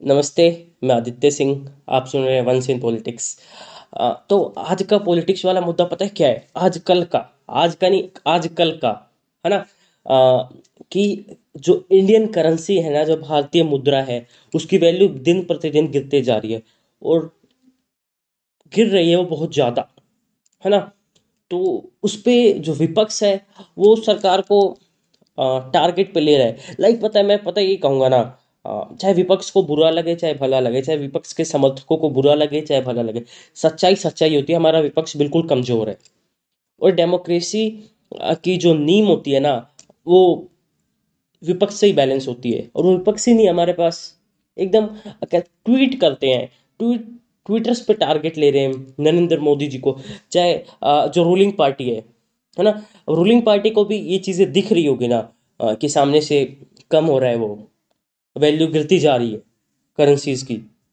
नमस्ते मैं आदित्य सिंह आप सुन रहे हैं वंस इन पॉलिटिक्स। तो आज का पॉलिटिक्स वाला मुद्दा पता है क्या है? आजकल का आज का नहीं आजकल का है ना? अ, कि जो इंडियन करेंसी है ना जो भारतीय मुद्रा है उसकी वैल्यू दिन प्रतिदिन गिरते जा रही है और गिर रही है वो बहुत ज़्यादा है ना? तो उस पर जो विपक्ष है वो सरकार को टारगेट पे ले रहा है। लाइक पता है मैं पता है कहूँगा ना चाहे विपक्ष को बुरा लगे, चाहे भला लगे, चाहे विपक्ष के समर्थकों को बुरा लगे, चाहे भला लगे, सच्चाई सच्चाई होती है, हमारा विपक्ष बिल्कुल कमज़ोर है। और डेमोक्रेसी की जो नीम होती है ना, वो विपक्ष से ही बैलेंस होती है। और वो विपक्ष ही नहीं, हमारे पास एकदम ट्वीट करते हैं। ट्वीट, ट्विटर्स पे टारगेट ले रहे हैं नरेंद्र मोदी जी को, चाहे जो रूलिंग पार्टी है है ना? रूलिंग पार्टी को भी ये चीज़ें दिख रही होगी ना कि सामने से कम हो रहा है वो। वैल्यू गिरती जा रही है करेंसीज की।